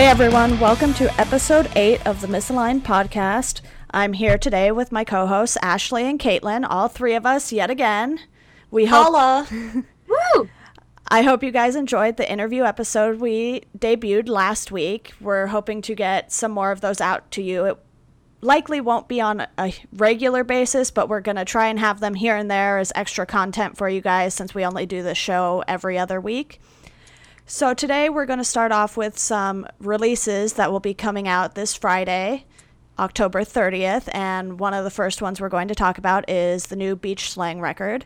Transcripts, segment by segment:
Hey everyone, welcome to episode 8 of the Misaligned podcast. I'm here today with my co hosts Ashley and Caitlin, all three of us yet again. We hope Holla. Woo! I hope you guys enjoyed the interview episode we debuted last week. We're hoping to get some more of those out to you. It likely won't be on a regular basis, but we're going to try and have them here and there as extra content for you guys since we only do the show every other week. So today we're going to start off with some releases that will be coming out this Friday, October 30th, and one of the first ones we're going to talk about is the new Beach Slang record.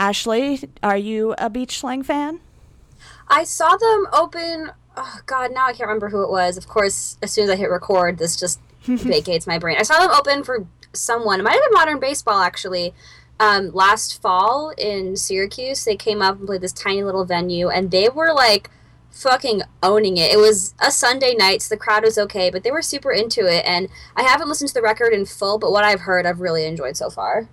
Ashley, are you a Beach Slang fan? I saw them open. Oh God, now I can't remember who it was. Of course, as soon as I hit record, this just vacates my brain. I saw them open for someone. It might have been Modern Baseball actually. Um, last fall in Syracuse, they came up and played this tiny little venue, and they were like fucking owning it. It was a Sunday night, so the crowd was okay, but they were super into it. And I haven't listened to the record in full, but what I've heard, I've really enjoyed so far.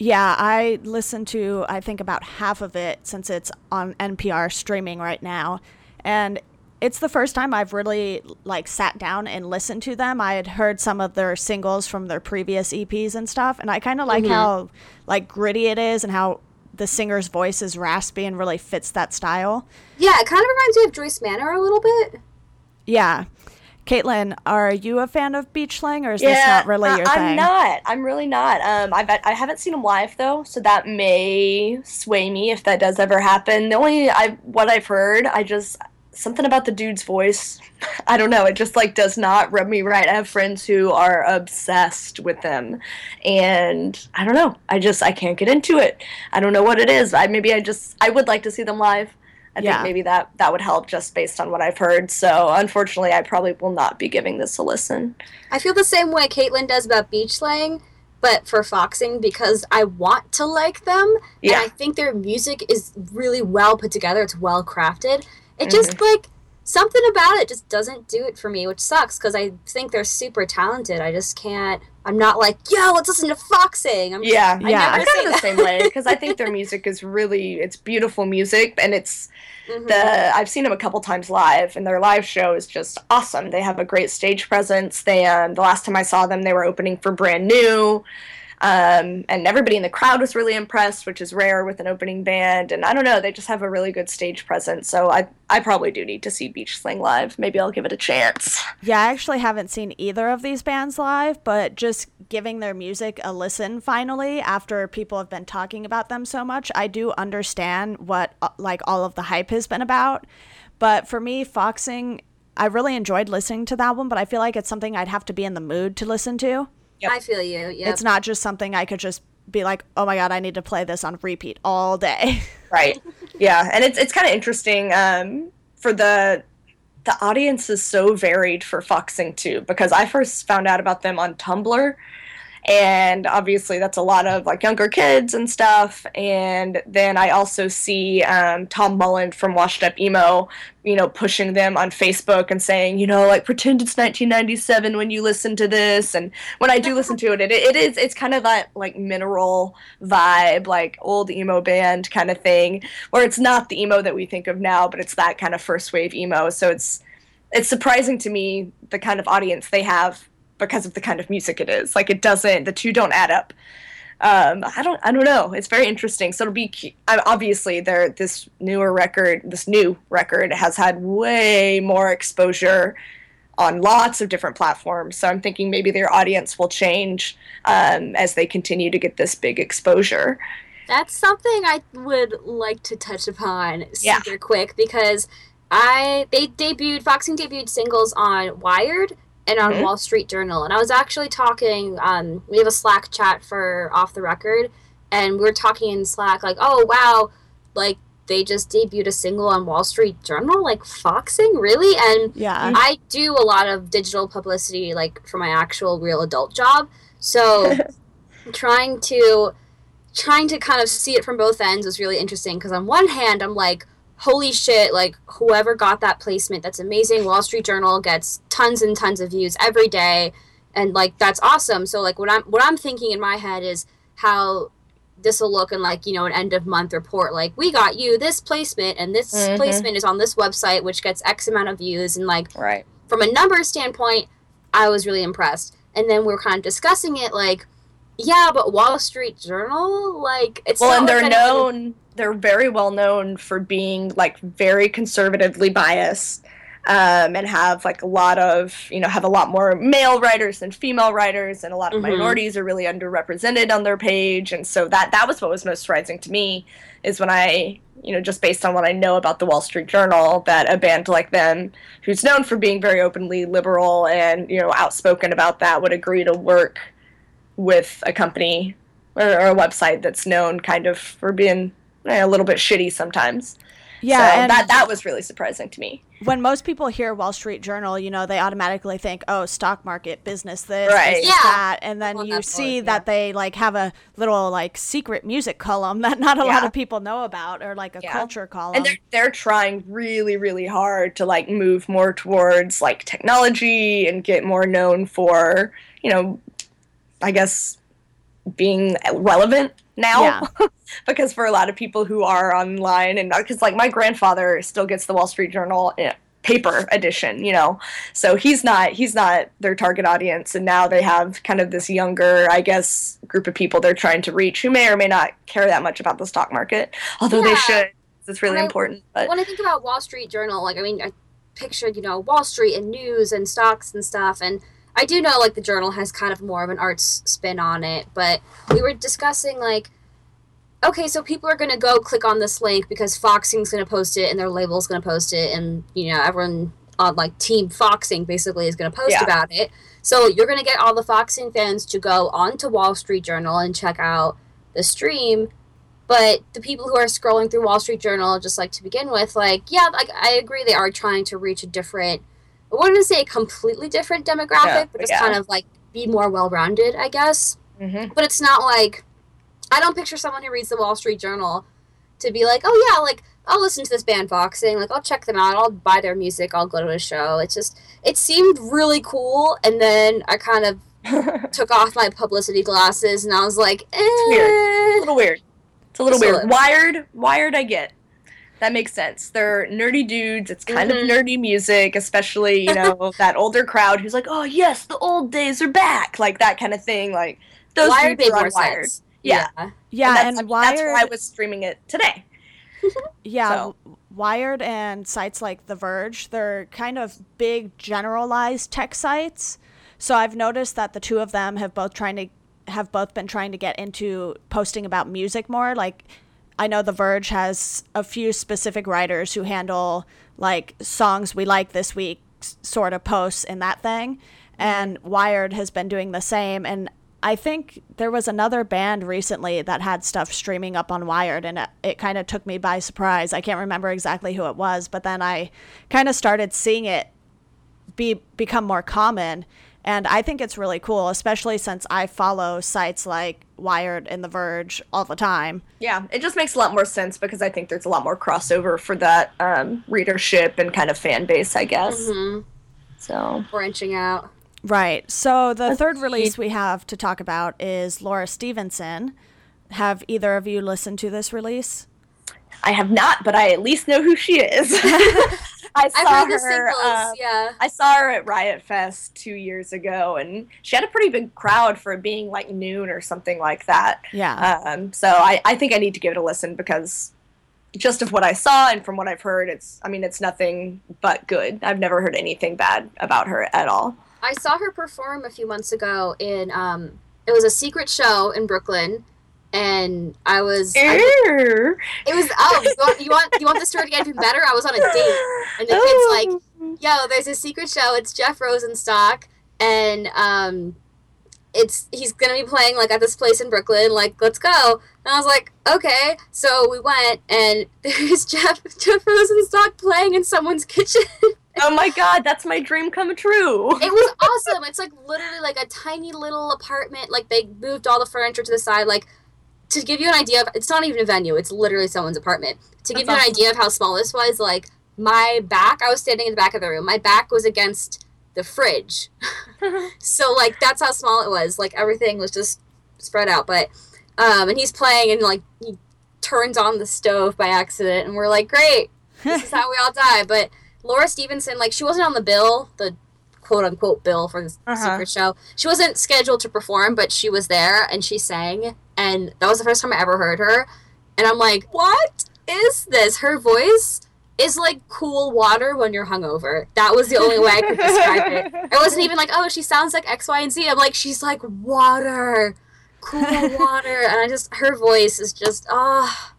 Yeah, I listened to I think about half of it since it's on NPR streaming right now. And it's the first time I've really like sat down and listened to them. I had heard some of their singles from their previous EPs and stuff, and I kind of like how like gritty it is and how the singer's voice is raspy and really fits that style. Yeah, it kind of reminds me of Joyce Manor a little bit. Yeah. Caitlin, are you a fan of Beach Slang or is this not really I- your I'm thing? not. I'm really not. Um, I've, I haven't seen them live though, so that may sway me if that does ever happen. The only I what I've heard, I just something about the dude's voice. I don't know. It just like does not rub me right. I have friends who are obsessed with them, and I don't know. I just I can't get into it. I don't know what it is. I maybe I just I would like to see them live. I Yeah. think maybe that that would help just based on what I've heard. So unfortunately, I probably will not be giving this a listen. I feel the same way Caitlin does about beach slang, but for foxing because I want to like them, Yeah. and I think their music is really well put together. It's well crafted. It just like something about it just doesn't do it for me, which sucks because I think they're super talented. I just can't. I'm not like, yo, let's listen to foxing. I'm Yeah, I Yeah. I'm kind of the same way because I think their music is really it's beautiful music and it's Mhm. the I've seen them a couple times live and their live show is just awesome. They have a great stage presence. They um, the last time I saw them they were opening for Brand New. Um, and everybody in the crowd was really impressed, which is rare with an opening band. And I don't know, they just have a really good stage presence. So I, I probably do need to see Beach Slang live. Maybe I'll give it a chance. Yeah, I actually haven't seen either of these bands live, but just giving their music a listen finally after people have been talking about them so much, I do understand what uh, like all of the hype has been about. But for me, Foxing, I really enjoyed listening to that one, but I feel like it's something I'd have to be in the mood to listen to. Yep. I feel you. Yeah. It's not just something I could just be like, "Oh my god, I need to play this on repeat all day." Right. Yeah, and it's it's kind of interesting um, for the the audience is so varied for Foxing too because I first found out about them on Tumblr and obviously that's a lot of like younger kids and stuff. And then I also see um, Tom Mullen from Washed Up Emo you know pushing them on Facebook and saying you know like pretend it's 1997 when you listen to this. And when I do listen to it it, it is it's kind of that like mineral vibe like old emo band kind of thing where it's not the emo that we think of now but it's that kind of first wave emo. So it's it's surprising to me the kind of audience they have because of the kind of music it is like it doesn't the two don't add up um, I don't I don't know. It's very interesting. So it'll be obviously there this newer record, this new record has had way more exposure on lots of different platforms. So I'm thinking maybe their audience will change um, as they continue to get this big exposure. That's something I would like to touch upon Yeah. super quick because I they debuted Foxing debuted singles on Wired and on. Wall Street Journal, and I was actually talking. Um, we have a Slack chat for Off the Record, and we were talking in Slack like, oh wow, like they just debuted a single on Wall Street Journal, like Foxing, really? And yeah. I do a lot of digital publicity, like for my actual real adult job. So trying to trying to kind of see it from both ends was really interesting because on one hand I'm like, holy shit, like whoever got that placement, that's amazing. Wall Street Journal gets tons and tons of views every day, and like that's awesome. So like what I'm what I'm thinking in my head is how this will look in like you know an end of month report like we got you this placement and this Mhm. placement is on this website which gets x amount of views and like Right. from a numbers standpoint i was really impressed and then we're kind of discussing it like yeah but wall street journal like it's Well, not and they're anyone- known. They're very well known for being like very conservatively biased, um, and have like a lot of you know have a lot more male writers than female writers, and a lot of Mhm. minorities are really underrepresented on their page, and so that that was what was most surprising to me is when I you know just based on what I know about the Wall Street Journal that a band like them, who's known for being very openly liberal and you know outspoken about that, would agree to work with a company or, or a website that's known kind of for being eh, a little bit shitty sometimes. Yeah, so and that that was really surprising to me. when most people hear Wall Street Journal, you know, they automatically think, "Oh, stock market, business this, Right. business Yeah. that," and then On you that see board, that they like have a little like secret music column that not a lot of people know about, or like a Yeah. culture column. And they're they're trying really really hard to like move more towards like technology and get more known for you know, I guess being relevant now. Yeah. because for a lot of people who are online and because like my grandfather still gets the Wall Street Journal eh, paper edition, you know, so he's not he's not their target audience, and now they have kind of this younger, I guess, group of people they're trying to reach who may or may not care that much about the stock market, although they should. It's really When I- important, but when I think about Wall Street Journal, like I mean, I pictured you know Wall Street and news and stocks and stuff, and I do know like the journal has kind of more of an arts spin on it. But we were discussing like, okay, so people are gonna go click on this link because Foxing's gonna post it and their label's gonna post it, and you know everyone on like Team Foxing basically is gonna post Yeah. about it. So you're gonna get all the Foxing fans to go onto Wall Street Journal and check out the stream but the people who are scrolling through Wall Street Journal, just like to begin with, like, yeah, like I agree, they are trying to reach a different, I wouldn't say a completely different demographic, Yeah, but just yeah. kind of like be more well rounded, I guess. Mhm. But it's not like, I don't picture someone who reads the Wall Street Journal to be like, oh yeah, like, I'll listen to this band Foxing, like, I'll check them out, I'll buy their music, I'll go to a show. It's just, it seemed really cool, and then I kind of took off my publicity glasses and I was like, eh. weird. a little weird. It's a little a weird. Wired, wired. I get. That makes sense. They're nerdy dudes. It's kind Mhm. of nerdy music, especially you know that older crowd who's like, "Oh yes, the old days are back," like that kind of thing. Like those Wired dudes are Wired. sense. Yeah. yeah, that's, and, I mean, Wired. that's why I was streaming it today. Yeah, So- Wired and sites like The Verge, they're kind of big generalized tech sites. So I've noticed that the two of them have both trying to have both been trying to get into posting about music more. Like I know The Verge has a few specific writers who handle like songs we like this week sort of posts in that thing. And Wired has been doing the same and I think there was another band recently that had stuff streaming up on Wired, and it, it kind of took me by surprise. I can't remember exactly who it was, but then I kind of started seeing it be become more common, and I think it's really cool, especially since I follow sites like Wired and The Verge all the time. Yeah, it just makes a lot more sense because I think there's a lot more crossover for that um, readership and kind of fan base, I guess. hmm So Branching out. Right. So the Let's third see. release we have to talk about is Laura Stevenson. Have either of you listened to this release? I have not, but I at least know who she is. I saw her. singles, uh, yeah. I saw her at Riot Fest two years ago, and she had a pretty big crowd for it being like noon or something like that. Yeah. Um, so I, I think I need to give it a listen because just of what I saw and from what I've heard, it's I mean it's nothing but good. I've never heard anything bad about her at all. I saw her perform a few months ago in um it was a secret show in Brooklyn and I was I, it was oh you want you want you want the story to get even better? I was on a date and the kid's like yo, there's a secret show. It's Jeff Rosenstock, and um, it's he's gonna be playing like at this place in Brooklyn. Like, let's go. And I was like, okay. So we went, and there's Jeff Jeff Rosenstock playing in someone's kitchen. oh my god, that's my dream come true. it was awesome. It's like literally like a tiny little apartment. Like they moved all the furniture to the side. Like to give you an idea of, it's not even a venue. It's literally someone's apartment. To give That's you an idea of how small this was, like my back, I was standing in the back of the room. My back was against the fridge. so like that's how small it was. Like everything was just spread out. But Um, and he's playing and like he turns on the stove by accident, and we're like, great, this is how we all die. But Laura Stevenson, like, she wasn't on the bill, the quote unquote bill for the Uh-huh. secret show. She wasn't scheduled to perform, but she was there and she sang, and that was the first time I ever heard her. And I'm like, what is this? Her voice is like cool water when you're hungover. That was the only way I could describe it. I wasn't even like, oh, she sounds like X, Y, and Z. I'm like, she's like water, cool water, and I just her voice is just ah,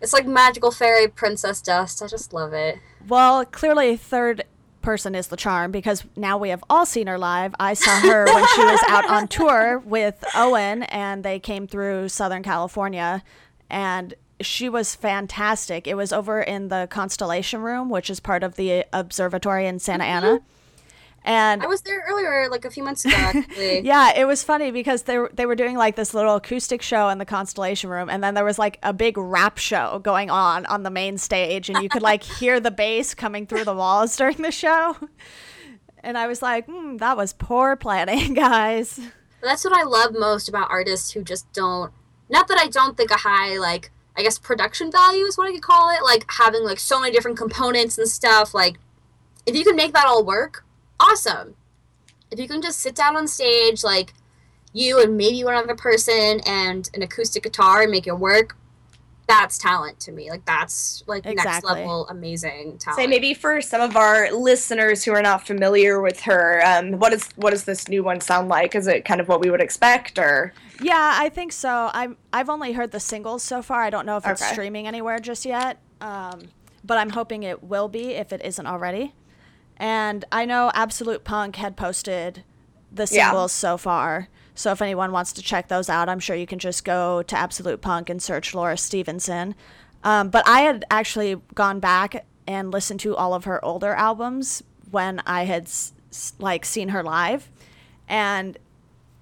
it's like magical fairy princess dust. I just love it. Well, clearly, third person is the charm because now we have all seen her live. I saw her when she was out on tour with Owen, and they came through Southern California, and she was fantastic. It was over in the Constellation Room, which is part of the observatory in Santa Ana. Mm-hmm. And I was there earlier, like a few months ago, yeah, it was funny because they were, they were doing like this little acoustic show in the Constellation Room, and then there was like a big rap show going on on the main stage, and you could like hear the bass coming through the walls during the show. And I was like, hmm, that was poor planning, guys. That's what I love most about artists who just don't. Not that I don't think a high like I guess production value is what I could call it. Like having like so many different components and stuff. Like if you can make that all work, awesome. If you can just sit down on stage like you and maybe one other person and an acoustic guitar and make it work, that's talent to me. Like that's like next level amazing talent. Say maybe for some of our listeners who are not familiar with her, um, what is what does this new one sound like? Is it kind of what we would expect, or Yeah, I think so. I'm I've only heard the singles so far. I don't know if it's streaming anywhere just yet. Um, but I'm hoping it will be if it isn't already. And I know Absolute Punk had posted the Yeah. singles so far. So if anyone wants to check those out, I'm sure you can just go to Absolute Punk and search Laura Stevenson. Um, but I had actually gone back and listened to all of her older albums when I had s- s- like seen her live, and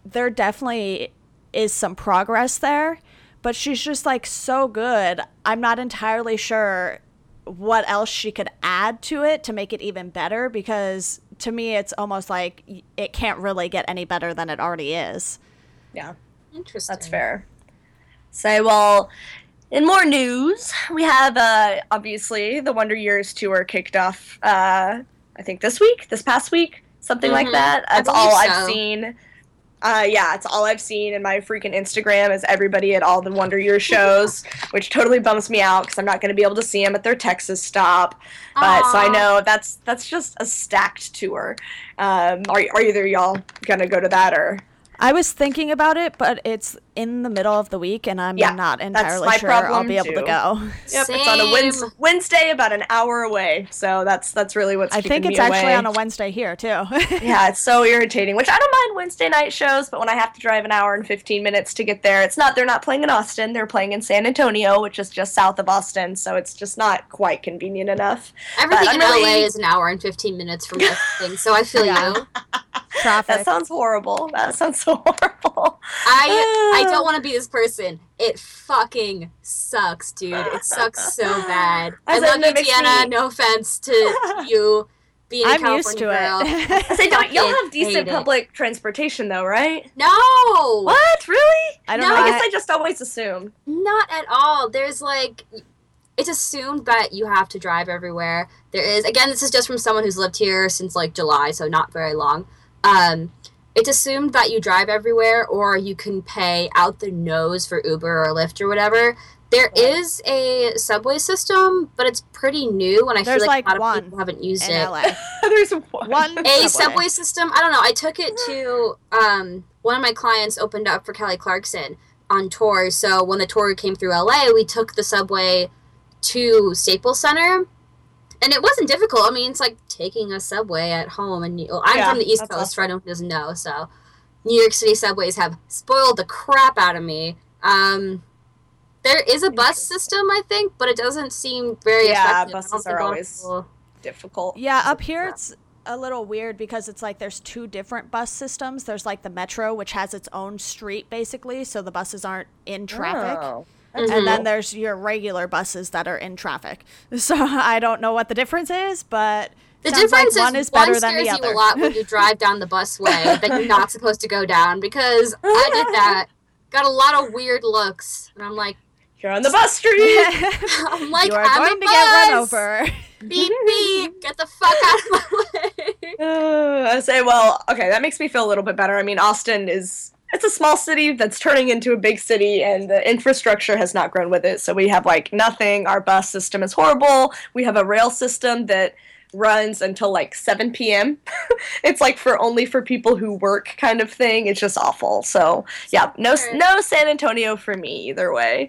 there definitely is some progress there, but she's just like so good. I'm not entirely sure what else she could add to it to make it even better because to me it's almost like it can't really get any better than it already is. yeah, Interesting. that's fair. Say well. In more news, we have uh, obviously the Wonder Years tour kicked off. Uh, I think this week, this past week, something like Mhm. that. That's all believe I've seen. Uh, yeah, it's all I've seen in my freaking Instagram is everybody at all the Wonder Years shows, which totally bums me out because I'm not going to be able to see them at their Texas stop. But so I know that's that's just a stacked tour. Um, are are either y'all gonna go to that or? I was thinking about it, but it's in the middle of the week and I'm Yeah, not that's entirely my sure I'll problem be able to too. go. Yep, it's on a Wednes- Same. Wednesday, about an hour away. So that's that's really what's. I keeping think it's me actually away. on a Wednesday here too. Yeah, it's so irritating. Which I don't mind Wednesday night shows, but when I have to drive an hour and fifteen minutes to get there, it's not. They're not playing in Austin. They're playing in San Antonio, which is just south of Austin. So it's just not quite convenient enough. Everything I'm in really- LA is an hour and 15 minutes from everything, so I feel Yeah. you. Traffic. That sounds horrible. That sounds so horrible. I I don't want to be this person. It fucking sucks, dude. It sucks so bad. I As love you, it makes Deanna. me- No offense to you being a I'm California used to girl. it. I say, don't y'all have decent hate it. public transportation though, right? No, What? Really? I don't No, know. I I- guess I just always assumed. not at all. There's like, it's assumed that you have to drive everywhere. There is again, this is just from someone who's lived here since like July, so not very long. Um, it's assumed that you drive everywhere, or you can pay out the nose for Uber or Lyft or whatever. There is a subway system, but it's pretty new, and I There's, feel like, like, a lot of people haven't used it. LA. There's one. One A subway system. I don't know. I took it to um, one of my clients opened up for Kelly Clarkson on tour. So when the tour came through LA, we took the subway to Staples Center, and it wasn't difficult. I mean, it's like taking a subway at home. And you, I'm Yeah, from the East that's Coast, for anyone who doesn't know. So New York City subways have spoiled the crap out of me. Um, there is a bus system, I think, but it doesn't seem very Yeah, effective. I don't buses think are a lot always- people- Difficult. Yeah, up here it's a little weird because it's like there's two different bus systems. There's like the metro, which has its own street basically, so the buses aren't in traffic. Oh, that's Mhm. And then there's your regular buses that are in traffic. So I don't know what the difference is, but The sounds like difference one is is better one than scares the you other. a lot when you drive down the busway that you're not supposed to go down because I did that got a lot of weird looks, and I'm like, You're on the bus street. I'm like, you are I'm going a to get run over. Beep beep, get the fuck out of my way. Uh, I say, well, okay, that makes me feel a little bit better. I mean, Austin is it's a small city that's turning into a big city, and the infrastructure has not grown with it. So we have like nothing. Our bus system is horrible. We have a rail system that runs until like 7 p.m. it's like for only for people who work kind of thing. It's just awful. So yeah, no no San Antonio for me either way.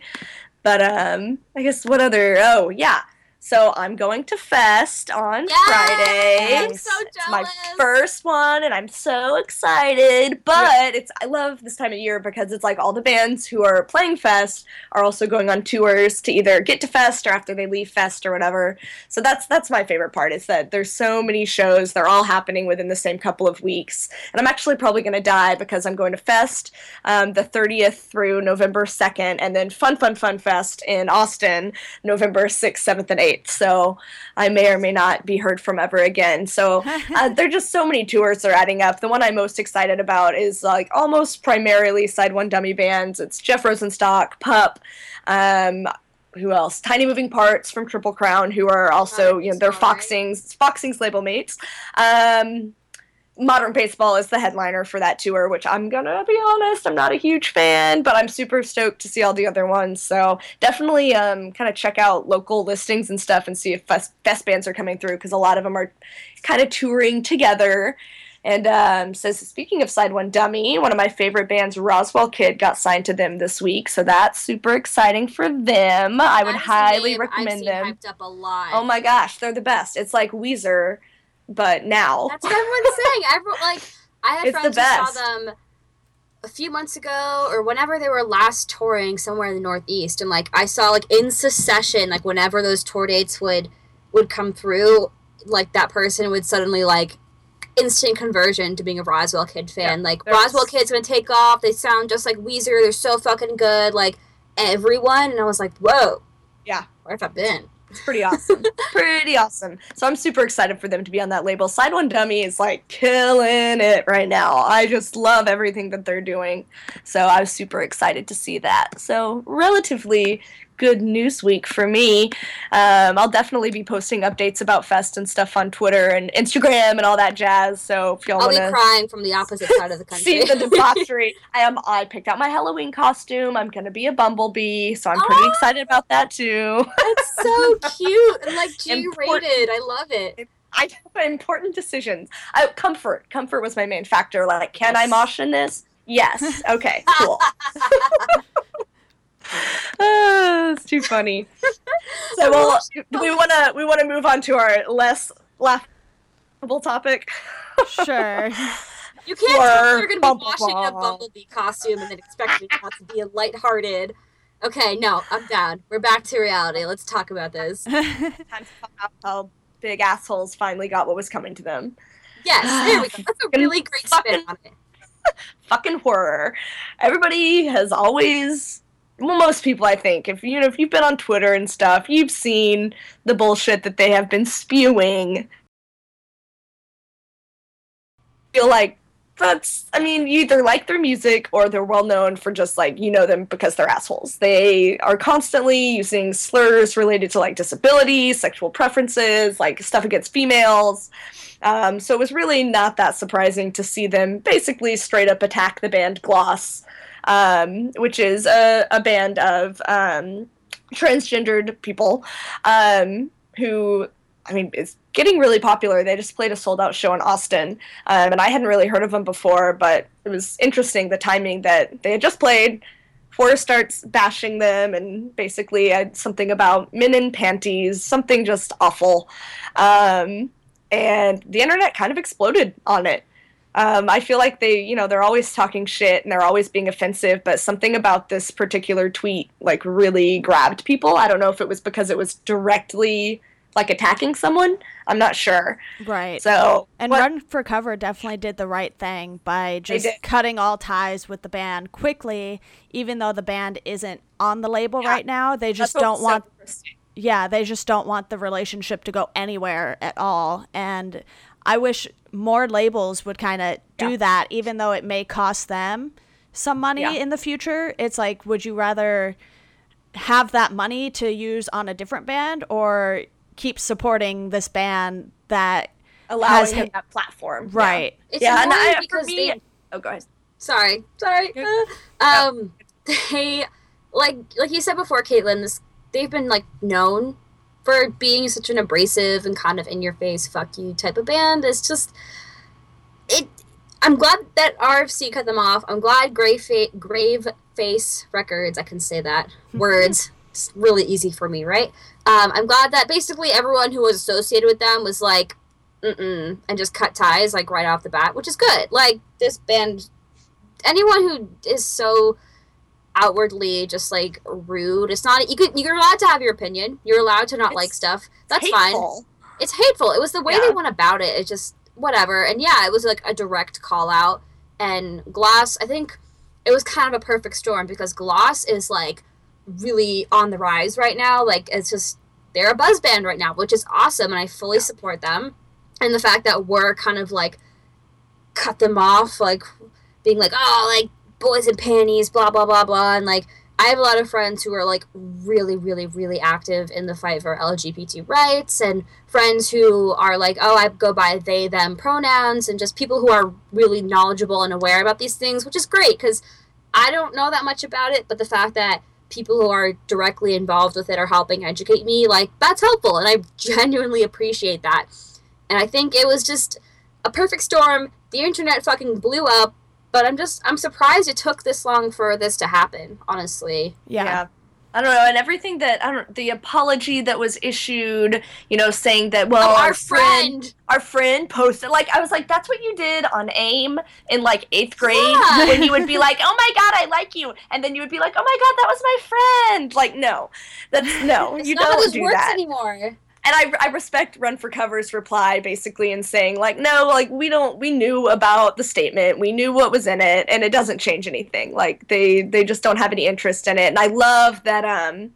But um, I guess what other? Oh yeah. So I'm going to Fest on Yes! Friday. I'm so jealous. It's my first one, and I'm so excited. But it's I love this time of year because it's like all the bands who are playing Fest are also going on tours to either get to Fest or after they leave Fest or whatever. So that's that's my favorite part is that there's so many shows. They're all happening within the same couple of weeks, and I'm actually probably going to die because I'm going to Fest um, the 30th through November 2nd, and then Fun Fun Fun Fest in Austin November 6th, 7th, and 8th. So I may or may not be heard from ever again. So uh, there are just so many tours that are adding up. The one I'm most excited about is like almost primarily Side One Dummy bands. It's Jeff Rosenstock, Pup, um, who else? Tiny Moving Parts from Triple Crown, who are also you know they're that's all right. Foxing's Foxing's label mates. Um, Modern Baseball is the headliner for that tour, which I'm gonna be honest, I'm not a huge fan, but I'm super stoked to see all the other ones. So definitely um, kind of check out local listings and stuff and see if fest, fest bands are coming through because a lot of them are kind of touring together. And um, so speaking of Side One Dummy, one of my favorite bands, Roswell Kid, got signed to them this week, so that's super exciting for them. I would a highly I've recommend seen them. Hyped up a lot. Oh my gosh, they're the best. It's like Weezer, but now. That's what everyone's saying. Everyone like I had It's the friends who saw them a few months ago or whenever they were last touring somewhere in the Northeast, and like I saw like in succession, like whenever those tour dates would would come through, like that person would suddenly like instant conversion to being a Roswell Kid fan. like Roswell Kid's gonna take off. They sound just like Weezer. They're so fucking good. Like everyone, and I was like, whoa. Yeah. Where have I been? It's pretty awesome. pretty awesome. So I'm super excited for them to be on that label. Side One Dummy is like killing it right now. I just love everything that they're doing. So I was super excited to see that. So relatively good news week for me. Um, I'll definitely be posting updates about Fest and stuff on Twitter and Instagram and all that jazz. So if y'all I'll want be to crying from the opposite side of the country. see the debauchery. I am. I picked out my Halloween costume. I'm gonna be a bumblebee, so I'm pretty Oh. excited about that too. It's so cute and like G Important. rated. I love it. I important decisions. I, comfort. Comfort was my main factor. Like, can I Yes. mosh in this? Yes. Okay. Cool. Ah, it's too funny. So, well, do we want to we want to move on to our less laughable topic. Sure. You can't tell you're gonna be washing a bumblebee costume and then expect me not to be a lighthearted. Okay, no, I'm down. We're back to reality. Let's talk about this. Time to talk about how big assholes finally got what was coming to them. Yes, there we go. That's a really great spin on it. fucking horror. Everybody has always well most people I think if you know if you've been on Twitter and stuff, you've seen the bullshit that they have been spewing. Feel like that's I mean, you either like their music or they're well known for just like you know them because they're assholes. They are constantly using slurs related to like disabilities, sexual preferences, like stuff against females. Um, so it was really not that surprising to see them basically straight up attack the band Gloss, um, which is a, a band of um, transgendered people um, who, I mean, is getting really popular. They just played a sold out show in Austin, um, and I hadn't really heard of them before, but it was interesting the timing that they had just played. Forrest starts bashing them and basically had something about men in panties, something just awful. Um, and the internet kind of exploded on it. Um, I feel like they, you know, they're always talking shit and they're always being offensive, but something about this particular tweet like really grabbed people. I don't know if it was because it was directly like attacking someone. I'm not sure. right. So And what- Run for Cover definitely did the right thing by just cutting all ties with the band quickly, even though the band isn't on the label Yeah. right now. They just don't was so want yeah, they just don't want the relationship to go anywhere at all. And I wish more labels would kind of do Yeah. that, even though it may cost them some money Yeah. in the future. It's like, would you rather have that money to use on a different band or keep supporting this band that allows has him that platform. right? It's Yeah, and annoying I, for because me, they oh, go ahead. sorry, sorry. Uh, um, they like like you said before, Caitlin. This they've been like known for being such an abrasive and kind of in your face, fuck you type of band. It's just it. I'm glad that RFC cut them off. I'm glad Grave Fa- Grave Face Records. I can say that words. It's really easy for me, right? Um, I'm glad that basically everyone who was associated with them was like, mm-mm, and just cut ties like right off the bat, which is good. Like this band anyone who is so outwardly just like rude. It's not you could you're allowed to have your opinion. You're allowed to not It's like stuff. That's fine. it's hateful. It was the way Yeah. they went about it. It just whatever. And yeah it was like a direct call out. And gloss i think it was kind of a perfect storm because gloss is like really on the rise right now. Like it's just they're a buzz band right now which is awesome and i fully support them. And the fact that we're kind of like cut them off like being like oh like boys in panties blah blah blah blah. And like i have a lot of friends who are like really really really active in the fight for lgbt rights and friends who are like oh i go by they them pronouns and just people who are really knowledgeable and aware about these things which is great because i don't know that much about it but the fact that people who are directly involved with it are helping educate me like that's helpful and i genuinely appreciate that. And i think it was just a perfect storm. The internet fucking blew up but i'm just i'm surprised it took this long for this to happen honestly Yeah. I don't know, and everything that I don't the apology that was issued, you know, saying that well Oh, our, our friend, friend. our friend posted like I was like that's what you did on AIM in like 8th grade Yeah. when you would be like, "Oh my god, I like you." And then you would be like, "Oh my god, that was my friend." Like no. That's no, it's you not don't this do works that. anymore and I, I respect Run for Cover's reply basically in saying like no like we don't we knew about the statement we knew what was in it and it doesn't change anything like they they just don't have any interest in it and I love that um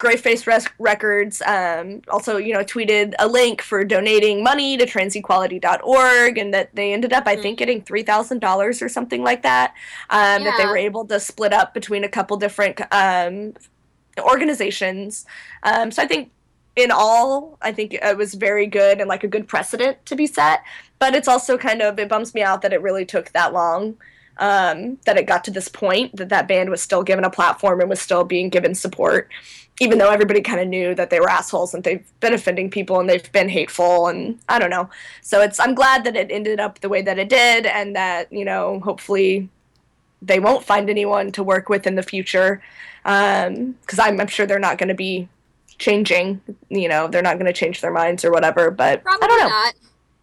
Graveface Res- Records um, also, you know, tweeted a link for donating money to transequality.org and that they ended up, I think, getting $3,000 or something like that. Um, That they were able to split up between a couple different um, organizations. Um, so I think in all, I think it was very good and like a good precedent to be set. But it's also kind of, it bums me out that it really took that long. Um, that it got to this point that that band was still given a platform and was still being given support, even though everybody kind of knew that they were assholes and they've been offending people and they've been hateful and I don't know. So it's I'm glad that it ended up the way that it did and that you know hopefully they won't find anyone to work with in the future because I'm, I'm sure they're not going to be changing. You know, they're not going to change their minds or whatever. But probably I don't know. not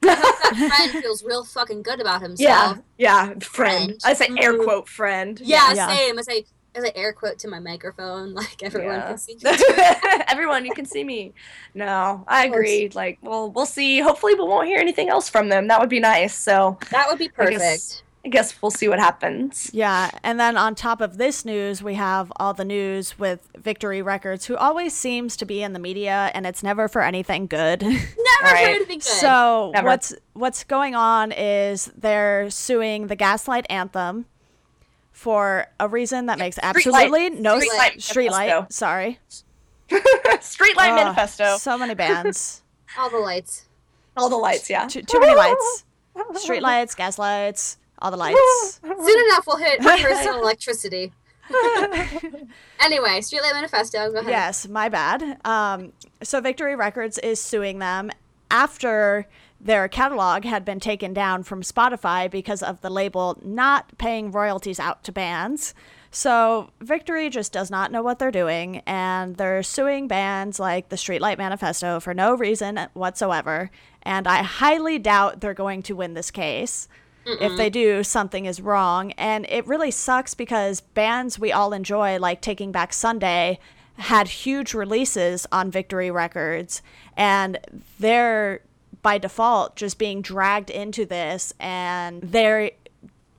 I hope that friend feels real fucking good about himself yeah, friend. Friend. I say air Mhm. quote friend. yeah, Yeah. same as I as I air quote to my microphone like everyone Yeah. can see Everyone, you can see me. No, I agree. Like, well, we'll see. Hopefully, we won't hear anything else from them. That would be nice. So, that would be I perfect guess, I guess we'll see what happens. Yeah, and then on top of this news, we have all the news with Victory Records, who always seems to be in the media, and it's never for anything good. never Right. heard anything good so Never. what's what's going on is they're suing the Gaslight Anthem for a reason that makes absolutely no Streetlight s- streetlight. Manifesto. Sorry, Streetlight Ugh, Manifesto. So many bands, all the lights All the lights, yeah. too, too many lights, streetlights, gaslights, all the lights. soon enough we'll hit personal electricity anyway streetlight manifesto go ahead Yes, my bad. Um, so Victory Records is suing them after their catalog had been taken down from Spotify because of the label not paying royalties out to bands. So Victory just does not know what they're doing, and they're suing bands like the Streetlight Manifesto for no reason whatsoever. And I highly doubt they're going to win this case. If they do, something is wrong. And it really sucks because bands we all enjoy, like Taking Back Sunday, had huge releases on Victory Records. And they're, by default, just being dragged into this and they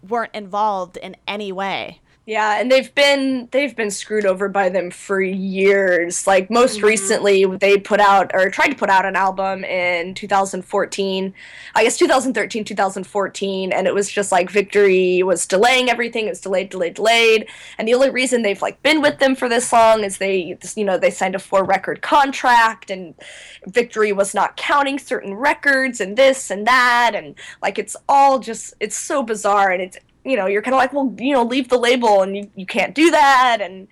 weren't involved in any way. Yeah, and they've been they've been screwed over by them for years. Like most mm-hmm. recently, they put out or tried to put out an album in 2014, I guess 2013, 2014, and it was just like Victory was delaying everything. It's delayed, delayed, delayed, and the only reason they've like been with them for this long is they you know they signed a four record contract, and Victory was not counting certain records and this and that, and like it's all just it's so bizarre, and it's you know, you're kind of like, well, you know, leave the label and you, you can't do that. And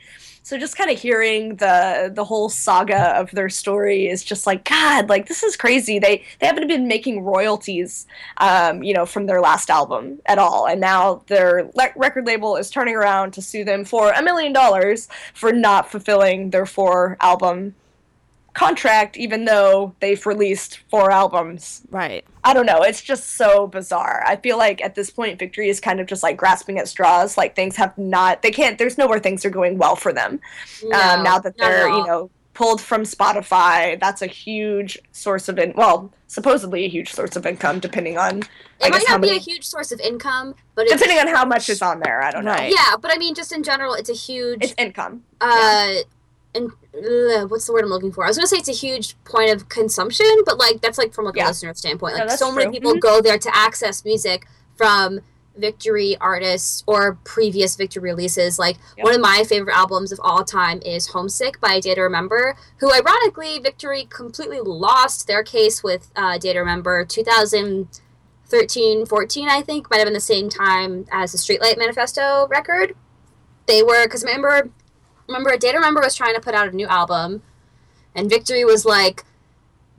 so just kind of hearing the the whole saga of their story is just like, God, like this is crazy. They they haven't been making royalties, um, you know, from their last album at all, and now their le- record label is turning around to sue them for a million dollars for not fulfilling their four album contract, even though they've released four albums. Right. I don't know. It's just so bizarre. I feel like at this point, Victory is kind of just like grasping at straws. Like things have not, they can't, there's nowhere things are going well for them. No, um, now that they're, you know, pulled from Spotify. That's a huge source of in well, supposedly a huge source of income, depending on. It I might not be a huge source of income, but depending on how much is on there, I don't know. Yeah, but I mean, just in general, it's a huge. It's income. Uh, yeah and uh, what's the word I'm looking for? I was gonna say it's a huge point of consumption, but like that's like from like yeah. a listener standpoint. Like so many people mm-hmm. go there to access music from victory artists or previous victory releases. Like yep. one of my favorite albums of all time is Homesick by Day to Remember, who ironically Victory completely lost their case with uh, Day to Remember 2013 14 I think might have been the same time as the Streetlight Manifesto record. They were because remember remember Day to Remember was trying to put out a new album, and Victory was like,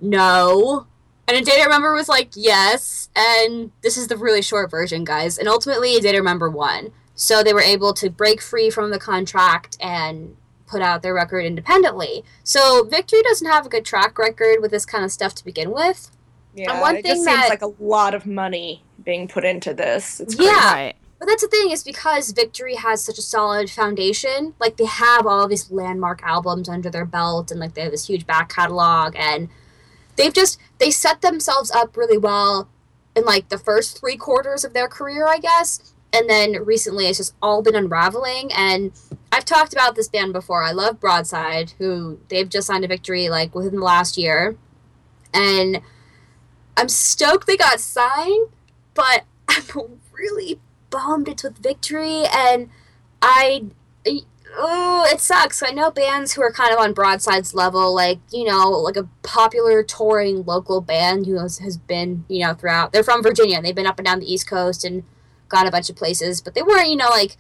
no. And Day to Remember was like, yes. And this is the really short version, guys. And ultimately, Day to Remember won. So they were able to break free from the contract and put out their record independently. So Victory doesn't have a good track record with this kind of stuff to begin with. Yeah, and one it thing just that, seems like a lot of money being put into this. It's yeah, but that's the thing is because Victory has such a solid foundation. Like they have all these landmark albums under their belt, and like they have this huge back catalog, and they've just they set themselves up really well in like the first three quarters of their career, I guess. And then recently, it's just all been unraveling. And I've talked about this band before. I love Broadside, who they've just signed a Victory like within the last year, and I'm stoked they got signed, but I'm really bummed it's with Victory, and I. Oh, it sucks. I know bands who are kind of on Broadside's level, like, you know, like a popular touring local band who has, has been, you know, throughout. They're from Virginia, and they've been up and down the East Coast and gone a bunch of places, but they weren't, you know, like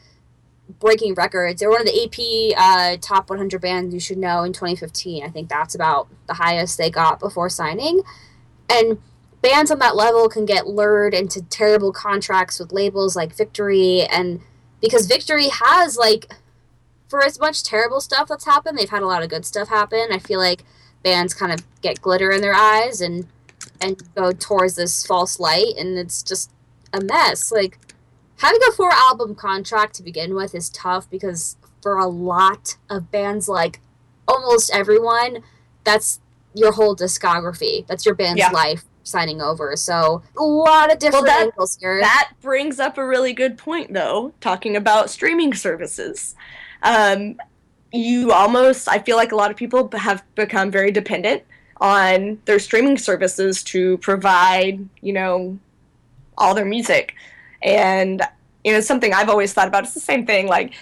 breaking records. They were one of the AP uh, top 100 bands you should know in 2015. I think that's about the highest they got before signing. And bands on that level can get lured into terrible contracts with labels like Victory and because Victory has like for as much terrible stuff that's happened, they've had a lot of good stuff happen. I feel like bands kind of get glitter in their eyes and and go towards this false light and it's just a mess. Like having a four album contract to begin with is tough because for a lot of bands like almost everyone, that's your whole discography. That's your band's yeah. life signing over. So a lot of different well, that, angles here. That brings up a really good point, though, talking about streaming services. Um, you almost, I feel like a lot of people have become very dependent on their streaming services to provide, you know, all their music. And, you know, something I've always thought about. It's the same thing. Like,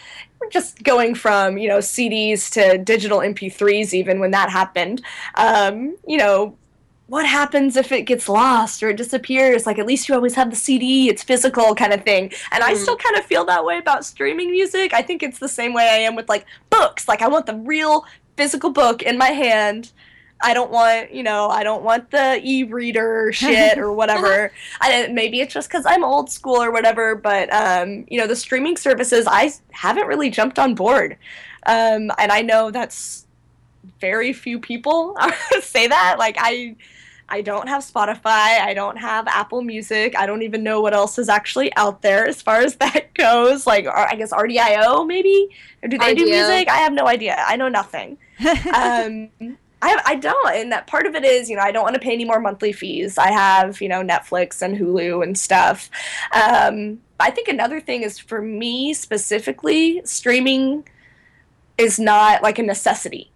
just going from you know CDs to digital MP3s, even when that happened. Um, you know, what happens if it gets lost or it disappears? Like, at least you always have the CD, it's physical kind of thing. And mm. I still kind of feel that way about streaming music. I think it's the same way I am with like books. Like, I want the real physical book in my hand. I don't want, you know, I don't want the e-reader shit or whatever. I maybe it's just because I'm old school or whatever, but um, you know, the streaming services I haven't really jumped on board, um, and I know that's very few people say that. Like I, I don't have Spotify. I don't have Apple Music. I don't even know what else is actually out there as far as that goes. Like, I guess RDIO maybe? Or do they do music? I have no idea. I know nothing. um, I, I don't. And that part of it is, you know, I don't want to pay any more monthly fees. I have, you know, Netflix and Hulu and stuff. Um, I think another thing is for me specifically, streaming is not like a necessity.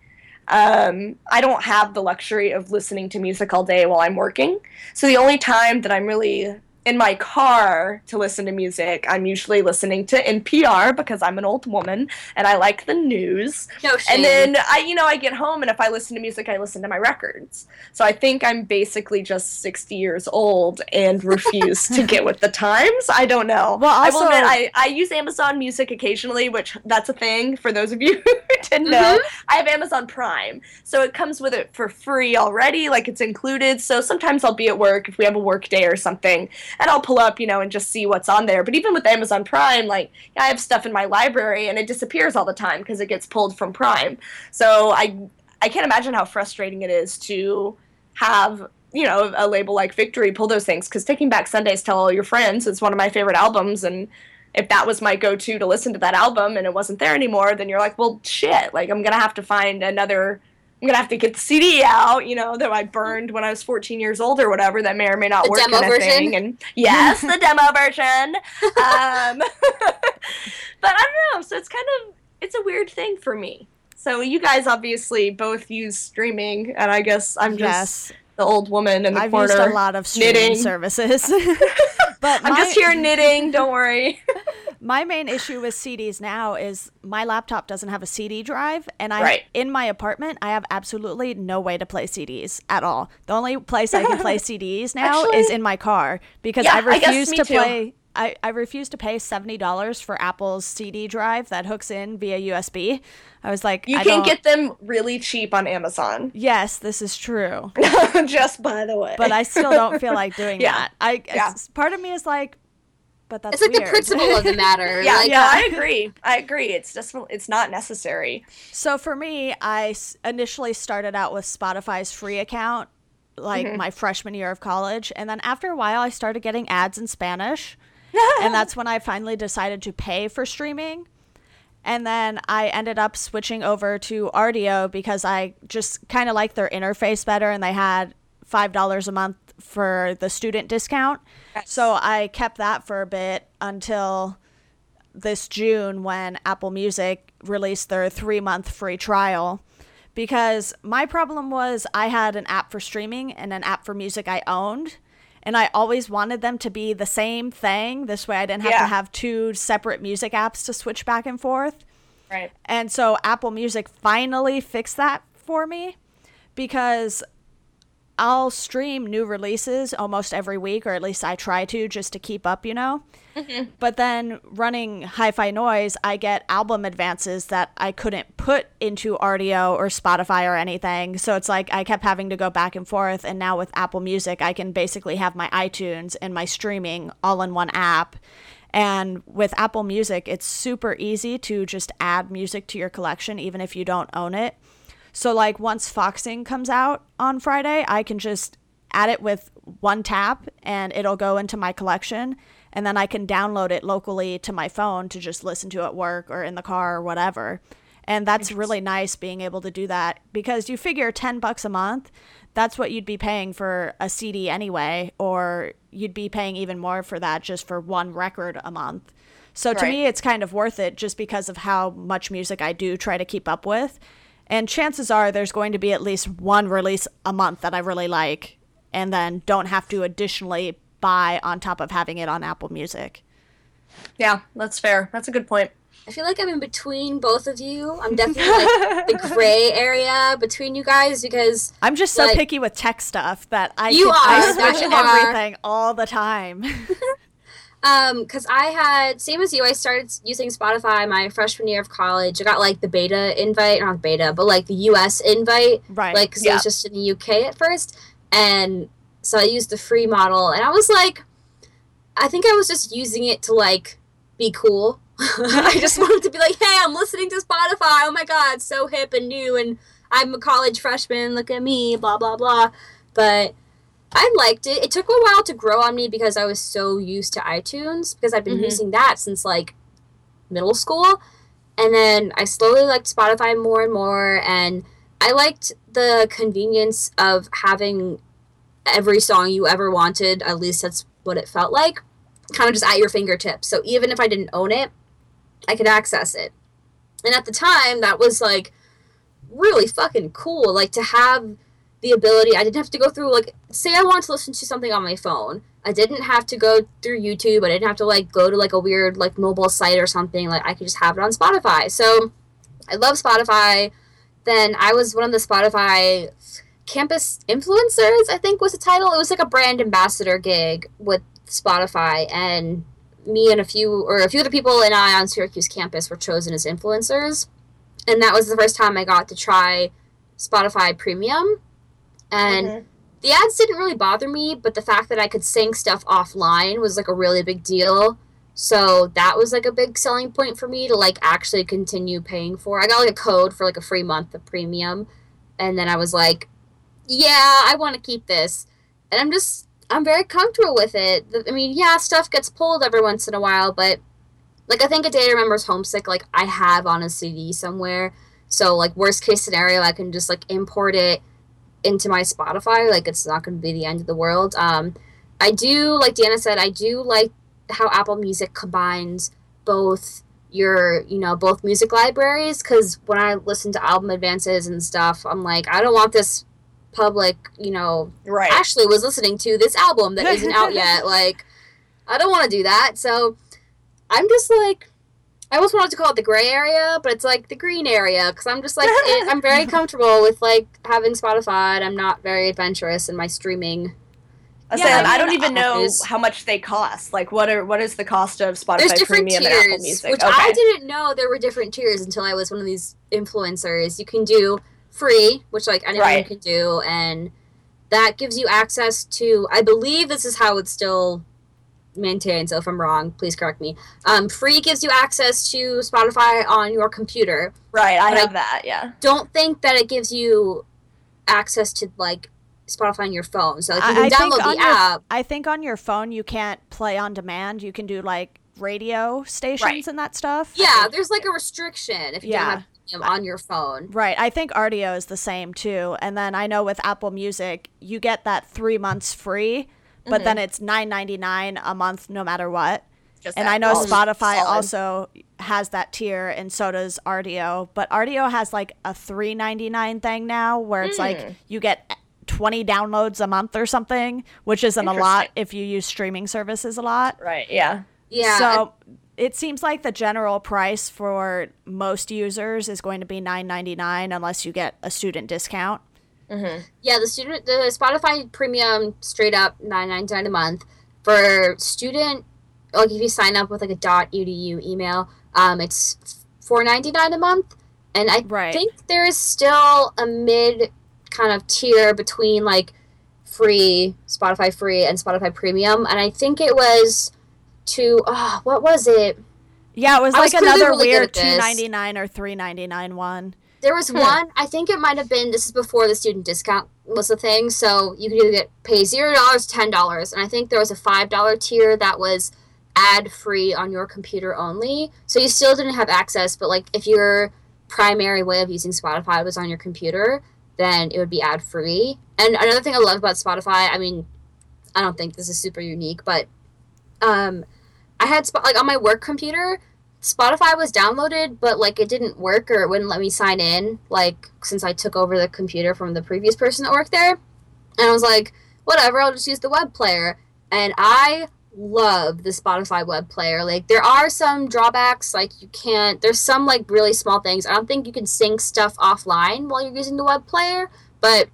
Um, I don't have the luxury of listening to music all day while I'm working. So the only time that I'm really in my car to listen to music, I'm usually listening to NPR because I'm an old woman and I like the news. No shame. And then I, you know, I get home and if I listen to music, I listen to my records. So I think I'm basically just 60 years old and refuse to get with the times. I don't know. Well, I will also- admit, I, I use Amazon Music occasionally, which that's a thing for those of you who didn't know. Mm-hmm. I have Amazon Prime, so it comes with it for free already, like it's included. So sometimes I'll be at work if we have a work day or something, and I'll pull up, you know, and just see what's on there. But even with Amazon Prime, like I have stuff in my library and it disappears all the time because it gets pulled from Prime. So I I can't imagine how frustrating it is to have you know a label like Victory pull those things because Taking Back Sundays Tell All Your Friends is one of my favorite albums and if that was my go-to to listen to that album and it wasn't there anymore then you're like well shit like I'm gonna have to find another I'm gonna have to get the CD out, you know, that I burned when I was 14 years old or whatever. That may or may not The work. demo kind of version? thing. And yes, the demo version. Um, but I don't know. So it's kind of it's a weird thing for me. So you guys obviously both use streaming, and I guess I'm just yes, the old woman in the I've corner. used a lot of streaming knitting. services. but I'm my, just here knitting. Don't worry. My main issue with CDs now is my laptop doesn't have a CD drive, and I Right. in my apartment I have absolutely no way to play CDs at all. The only place I can play CDs now Actually- is in my car because Yeah, I I refuse me to too. play. I, I refuse to pay seventy dollars for Apple's CD drive that hooks in via USB. I was like, You I can don't- get them really cheap on Amazon. Yes, this is true, just by the way. but I still don't feel like doing Yeah. that. I Yeah. part of me is like, but that's it's like weird. the principle of the matter. yeah, like, Yeah. I agree. I agree. It's just it's not necessary. So for me, I s- initially started out with Spotify's free account, like Mm-hmm. my freshman year of college, and then after a while, I started getting ads in Spanish, and that's when I finally decided to pay for streaming. And then I ended up switching over to Rdio because I just kind of like their interface better, and they had five dollars a month for the student discount. So I kept that for a bit until this June when Apple Music released their three month free trial. Because my problem was I had an app for streaming and an app for music I owned. And I always wanted them to be the same thing. This way I didn't have Yeah. to have two separate music apps to switch back and forth. Right. And so Apple Music finally fixed that for me because I'll stream new releases almost every week, or at least I try to just to keep up, you know? Mm-hmm. But then running Hi Fi Noise, I get album advances that I couldn't put into Rdio or Spotify or anything. So it's like I kept having to go back and forth. And now with Apple Music, I can basically have my iTunes and my streaming all in one app. And with Apple Music, it's super easy to just add music to your collection, even if you don't own it. So, like, once Foxing comes out on Friday, I can just add it with one tap and it'll go into my collection. And then I can download it locally to my phone to just listen to at work or in the car or whatever. And that's really nice being able to do that because you figure 10 bucks a month, that's what you'd be paying for a CD anyway, or you'd be paying even more for that just for one record a month. So to Right. me, it's kind of worth it just because of how much music I do try to keep up with. And chances are there's going to be at least one release a month that I really like, and then don't have to additionally buy on top of having it on Apple Music. Yeah, that's fair. That's a good point. I feel like I'm in between both of you. I'm definitely like the gray area between you guys because I'm just so Like- picky with tech stuff that I You can- I are, that switch you are. everything all the time. um because I had same as you. I started using Spotify my freshman year of college. I got like the beta invite, not beta, but like the U.S. invite, right. like because it was just in the UK at first, and so I used the free model, and I was like, I think I was just using it to like be cool. I just wanted to be like, hey, I'm listening to Spotify. Oh my god, so hip and new, and I'm a college freshman. Look at me, blah blah blah. But I liked it. It took a while to grow on me because I was so used to iTunes because I've been Mhm. using that since like middle school. And then I slowly liked Spotify more and more and I liked the convenience of having every song you ever wanted. At least that's what it felt like. kind of just at your fingertips. So even if I didn't own it, I could access it. And at the time, that was like really fucking cool. Like to have the ability, I didn't have to go through, like, say I want to listen to something on my phone. I didn't have to go through YouTube. I didn't have to like go to like a weird like mobile site or something. Like I could just have it on Spotify. So I love Spotify. Then I was one of the Spotify campus influencers, I think was the title. It was like a brand ambassador gig with Spotify and me and a few or a few other people and I on Syracuse campus were chosen as influencers. And that was the first time I got to try Spotify Premium. And Mhm. the ads didn't really bother me, but the fact that I could sync stuff offline was like a really big deal. So that was like a big selling point for me to like actually continue paying for. I got like a code for like a free month of premium, and then I was like, yeah, I want to keep this. And I'm just I'm very comfortable with it. I mean, yeah, stuff gets pulled every once in a while, but like I think a day remember's homesick like I have on a CD somewhere. So like worst case scenario, I can just like import it into my Spotify. Like it's not going to be the end of the world. Um, I do, like Deanna said, I do like how Apple Music combines both your, you know, both music libraries. Because when I listen to album advances and stuff, I'm like, I don't want this public, you know, Right. Ashley was listening to this album that isn't out yet. Like, I don't want to do that. So I'm just like, I always wanted to call it the gray area, but it's like the green area because I'm just like, it, I'm very comfortable with like having Spotify and I'm not very adventurous in my streaming. I Yeah, say, I I, don't even know how much they cost. Like, what are what is the cost of There's Spotify different Premium and Apple tiers, Music? which okay. I didn't know there were different tiers until I was one of these influencers. You can do free, which like anyone Right. can do, and that gives you access to. I believe this is how it's still maintained. So if I'm wrong, please correct me. Um, free gives you access to Spotify on your computer. right, I but I- have that. Yeah. Don't think that it gives you access to like Spotify on your phone. So like, you I- can I think download on the your- app. I think on your phone you can't play on demand. You can do like radio stations Right. and that stuff. Yeah, there's like a restriction if you Yeah. don't have on your phone. Right. I think Rdio is the same too. And then I know with Apple Music, you get that three months free, but then it's nine ninety nine a month no matter what. Just And I know solid- Spotify solid. also has that tier, and so does Rdio. But Rdio has like a three ninety nine thing now, where it's Hmm. like you get twenty downloads a month or something, which isn't a lot if you use streaming services a lot. Right. Yeah. Yeah. So it seems like the general price for most users is going to be nine ninety nine unless you get a student discount. Yeah, the student the Spotify premium straight up nine ninety nine a month. For student like if you sign up with like a dot .edu email, um it's four ninety nine a month. And I Right. think there is still a mid kind of tier between like free Spotify free and Spotify premium. And I think it was to oh, what was it? Yeah, it was I was like clearly another really weird two ninety nine or three ninety nine one. There was one, I think it might have been, this is before the student discount was a thing, so you could either get pay $0, $10, and I think there was a $5 tier that was ad free on your computer only. So you still didn't have access, but like if your primary way of using Spotify was on your computer, then it would be ad free. And another thing I love about Spotify, I mean, I don't think this is super unique, but um, I had like on my work computer, Spotify was downloaded, but like it didn't work or it wouldn't let me sign in. Like since I took over the computer from the previous person that worked there, and I was like, whatever, I'll just use the web player. And I love the Spotify web player. Like there are some drawbacks, like you can't. There's some like really small things. I don't think you can sync stuff offline while you're using the web player, but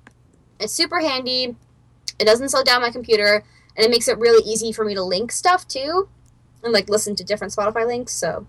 it's super handy. It doesn't slow down my computer, and it makes it really easy for me to link stuff too, and like listen to different Spotify links. So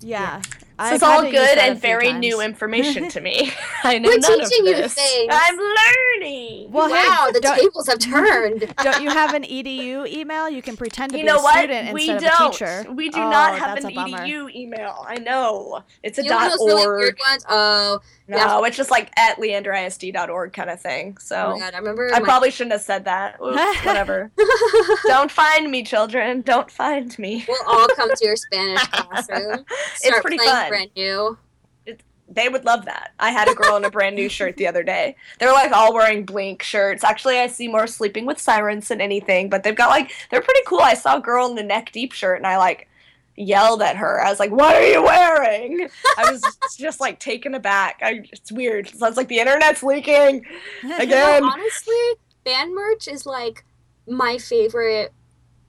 Yeah. This is all good and very new information to me. I know We're teaching you things. I'm learning. Well, hey, wow, the don't- tables have turned. Don't you have an edu email? You can pretend to you be know a what? student We instead of a don't. teacher. We do Oh, not have that's an a bummer. edu email. I know. It's a you know dot those really org. weird ones? Oh, no, yeah. it's just like at leanderisd.org kind of thing. oh So my god, I remember. I my- probably shouldn't have said that. Oops, whatever. Don't find me, children. Don't find me. we'll all come to your Spanish classroom. Start pretty playing fun. brand new. They would love that. I had a girl in a brand new shirt the other day. They're like all wearing Blink shirts. Actually, I see more sleeping with sirens than anything, but they've got like they're pretty cool. I saw a girl in the neck deep shirt and I like yelled at her. I was like, "What are you wearing?" I was just like taken aback. I, it's weird. It sounds like the internet's leaking again. Honestly, band merch is like my favorite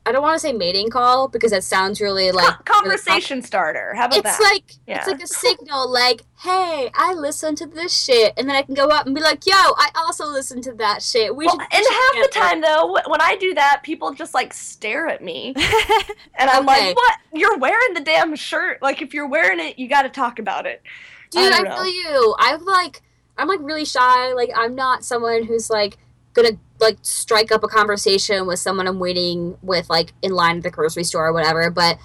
I don't want to say mating call because that sounds really like conversation really starter. How about it's that? like Yeah. it's like a signal, like, "Hey, I listen to this shit," and then I can go up and be like, "Yo, I also listen to that shit." We Well, should. and half the together." time though, when I do that, people just like stare at me, and I'm Okay. like, "What? You're wearing the damn shirt? Like, if you're wearing it, you got to talk about it." dude, I I, feel you. I'm like, I'm like really shy. Like, I'm not someone who's like gonna like strike up a conversation with someone I'm waiting with, like in line at the grocery store or whatever. But